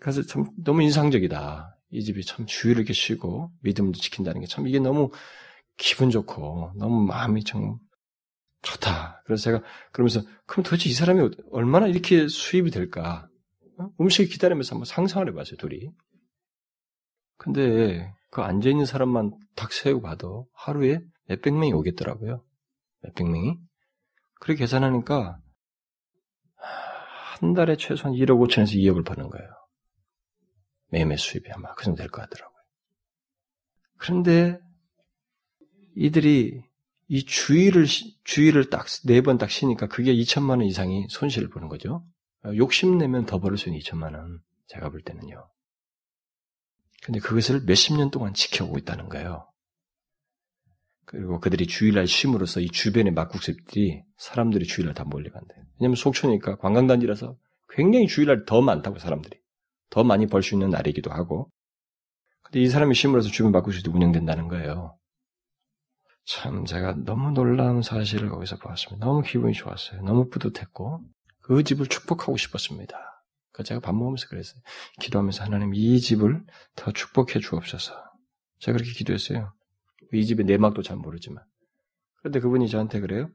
가서 참 너무 인상적이다. 이 집이 참 주의를 이렇게 쉬고 믿음을 지킨다는 게 참 이게 너무 기분 좋고 너무 마음이 참 좋다. 그래서 제가 그러면서 그럼 도대체 이 사람이 얼마나 이렇게 수입이 될까? 어? 음식 기다리면서 한번 상상을 해봤어요, 둘이. 근데 그 앉아있는 사람만 딱 세우고 봐도 하루에 몇백 명이 오겠더라고요. 몇백 명이. 그렇게 계산하니까 한 달에 최소한 1억 5천에서 2억을 버는 거예요. 매매 수입이 아마 그 정도 될 것 같더라고요. 그런데 이들이 이 주의를 주의를 딱 네 번 딱 쉬니까 그게 2천만 원 이상이 손실을 보는 거죠. 욕심 내면 더 벌을 수 있는 2천만 원. 제가 볼 때는요. 근데 그것을 몇십 년 동안 지켜오고 있다는 거예요. 그리고 그들이 주일날 쉼으로써 이 주변의 막국수들이 사람들이 주일날 다 몰려간대요. 왜냐면 속초니까 관광단지라서 굉장히 주일날 더 많다고 사람들이. 더 많이 벌 수 있는 날이기도 하고. 근데 이 사람이 쉼으로써 주변 막국수들이 운영된다는 거예요. 참 제가 너무 놀라운 사실을 거기서 보았습니다. 너무 기분이 좋았어요. 너무 뿌듯했고 그 집을 축복하고 싶었습니다. 그 제가 밥 먹으면서 그랬어요. 기도하면서 하나님 이 집을 더 축복해 주옵소서. 제가 그렇게 기도했어요. 이 집의 내막도 잘 모르지만. 그런데 그분이 저한테 그래요.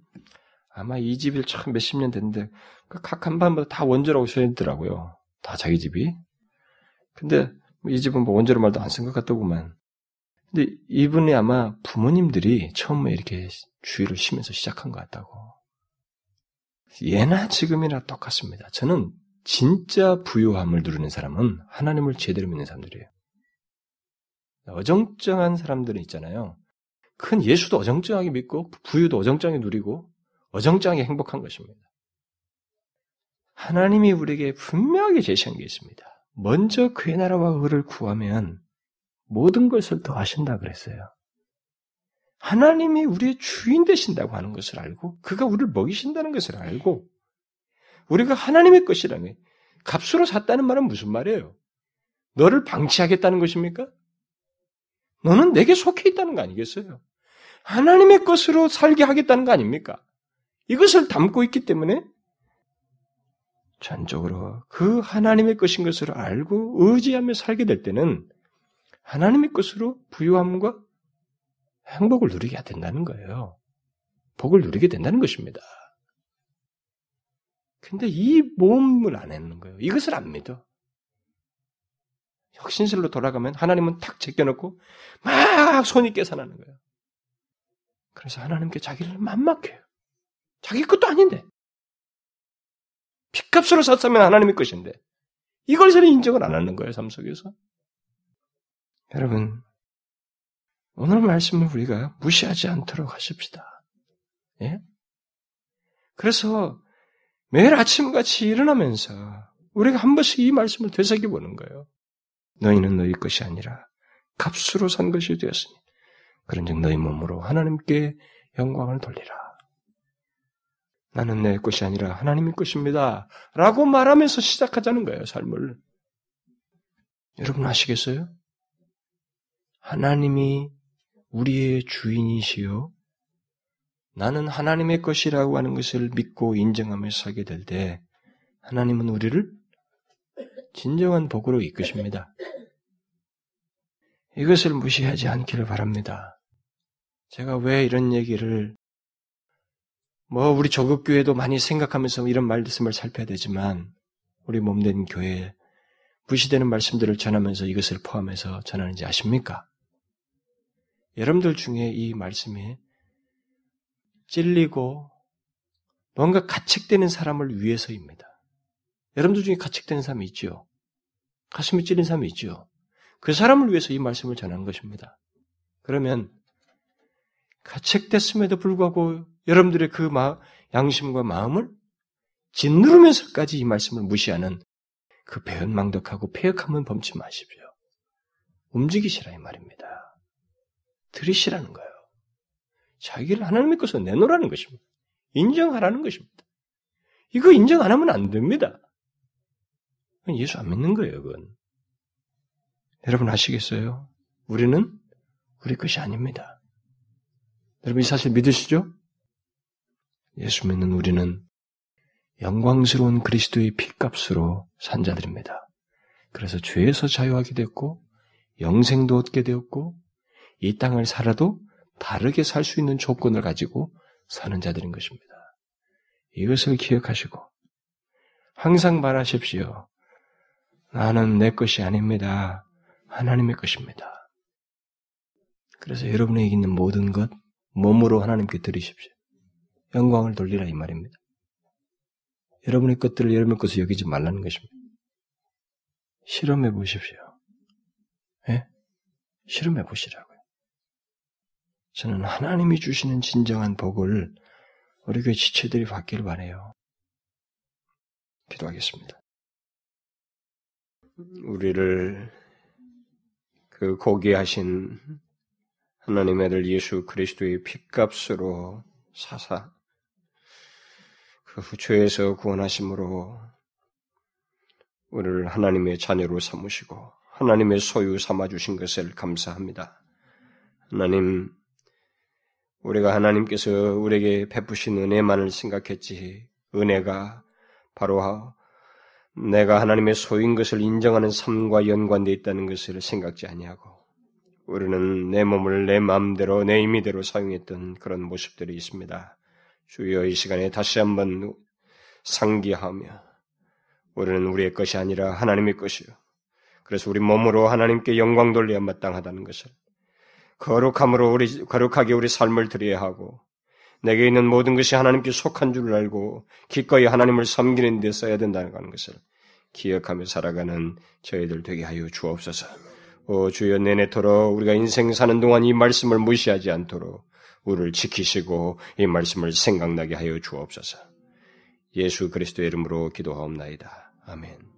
아마 이 집이 참 몇십 년 됐는데 그각한 반마다 다 원조라고 써있더라고요. 다 자기 집이. 근데 이 집은 뭐 원조로 말도 안 쓴 것 같더구만. 근데 이분이 아마 부모님들이 처음에 이렇게 주의를 쉬면서 시작한 것 같다고. 예나 지금이나 똑같습니다. 저는 진짜 부유함을 누리는 사람은 하나님을 제대로 믿는 사람들이에요. 어정쩡한 사람들은 있잖아요. 큰 예수도 어정쩡하게 믿고 부유도 어정쩡하게 누리고 어정쩡하게 행복한 것입니다. 하나님이 우리에게 분명하게 제시한 게 있습니다. 먼저 그의 나라와 그를 구하면 모든 것을 더 하신다 그랬어요. 하나님이 우리의 주인 되신다고 하는 것을 알고 그가 우리를 먹이신다는 것을 알고 우리가 하나님의 것이라면 값으로 샀다는 말은 무슨 말이에요? 너를 방치하겠다는 것입니까? 너는 내게 속해 있다는 거 아니겠어요? 하나님의 것으로 살게 하겠다는 거 아닙니까? 이것을 담고 있기 때문에 전적으로 그 하나님의 것인 것을 알고 의지하며 살게 될 때는 하나님의 것으로 부유함과 행복을 누리게 된다는 거예요. 복을 누리게 된다는 것입니다. 근데 이 몸을 안 했는 거예요. 이것을 안 믿어. 혁신실로 돌아가면 하나님은 탁 제껴놓고 막 손이 깨산하는 거예요. 그래서 하나님께 자기를 만막해요. 자기 것도 아닌데. 핏값으로 샀으면 하나님의 것인데. 이걸 저는 인정을 안 하는 거예요, 삶 속에서. 여러분, 오늘 말씀을 우리가 무시하지 않도록 하십시다. 예? 그래서 매일 아침같이 일어나면서 우리가 한 번씩 이 말씀을 되새겨 보는 거예요. 너희는 너희 것이 아니라 값으로 산 것이 되었으니 그런즉 너희 몸으로 하나님께 영광을 돌리라. 나는 내 것이 아니라 하나님의 것입니다. 라고 말하면서 시작하자는 거예요, 삶을. 여러분 아시겠어요? 하나님이 우리의 주인이시요. 나는 하나님의 것이라고 하는 것을 믿고 인정하며 살게 될 때, 하나님은 우리를 진정한 복으로 이끄십니다. 이것을 무시하지 않기를 바랍니다. 제가 왜 이런 얘기를 뭐 우리 조국교회도 많이 생각하면서 이런 말씀을 살펴야 되지만 우리 몸된 교회에 무시되는 말씀들을 전하면서 이것을 포함해서 전하는지 아십니까? 여러분들 중에 이 말씀이 찔리고 뭔가 가책되는 사람을 위해서입니다. 여러분들 중에 가책되는 사람이 있죠. 가슴이 찔린 사람이 있죠. 그 사람을 위해서 이 말씀을 전하는 것입니다. 그러면 가책됐음에도 불구하고 여러분들의 그 마, 양심과 마음을 짓누르면서까지 이 말씀을 무시하는 그 배은망덕하고 폐역함은 범치 마십시오. 움직이시라 이 말입니다. 들으시라는 거예요. 자기를 하나님의 것으로 내놓으라는 것입니다. 인정하라는 것입니다. 이거 인정 안 하면 안 됩니다. 예수 안 믿는 거예요, 그건. 여러분 아시겠어요? 우리는 우리 것이 아닙니다. 여러분 이 사실 믿으시죠? 예수 믿는 우리는 영광스러운 그리스도의 피값으로 산 자들입니다. 그래서 죄에서 자유하게 됐고 영생도 얻게 되었고 이 땅을 살아도 다르게 살 수 있는 조건을 가지고 사는 자들인 것입니다. 이것을 기억하시고 항상 말하십시오. 나는 내 것이 아닙니다. 하나님의 것입니다. 그래서 여러분에게 있는 모든 것 몸으로 하나님께 드리십시오. 영광을 돌리라 이 말입니다. 여러분의 것들을 여러분의 것을 여기지 말라는 것입니다. 실험해 보십시오. 예? 실험해 보시라고요. 저는 하나님이 주시는 진정한 복을 우리 교회 지체들이 받기를 바래요. 기도하겠습니다. 우리를 그 고귀하신 하나님의 아들 예수 그리스도의 핏값으로 사사 그 죄에서 구원하심으로 우리를 하나님의 자녀로 삼으시고 하나님의 소유 삼아 주신 것을 감사합니다. 하나님 우리가 하나님께서 우리에게 베푸신 은혜만을 생각했지 은혜가 바로 내가 하나님의 소유인 것을 인정하는 삶과 연관되어 있다는 것을 생각지 아니하고 우리는 내 몸을 내 마음대로 내 임의대로 사용했던 그런 모습들이 있습니다. 주여 이 시간에 다시 한번 상기하며 우리는 우리의 것이 아니라 하나님의 것이요. 그래서 우리 몸으로 하나님께 영광 돌려야 마땅하다는 것을 거룩함으로 우리 거룩하게 우리 삶을 드려야 하고 내게 있는 모든 것이 하나님께 속한 줄을 알고 기꺼이 하나님을 섬기는 데 써야 된다는 것을 기억하며 살아가는 저희들 되게 하여 주옵소서. 오 주여 내내토록 우리가 인생 사는 동안 이 말씀을 무시하지 않도록 우리를 지키시고 이 말씀을 생각나게 하여 주옵소서. 예수 그리스도의 이름으로 기도하옵나이다. 아멘.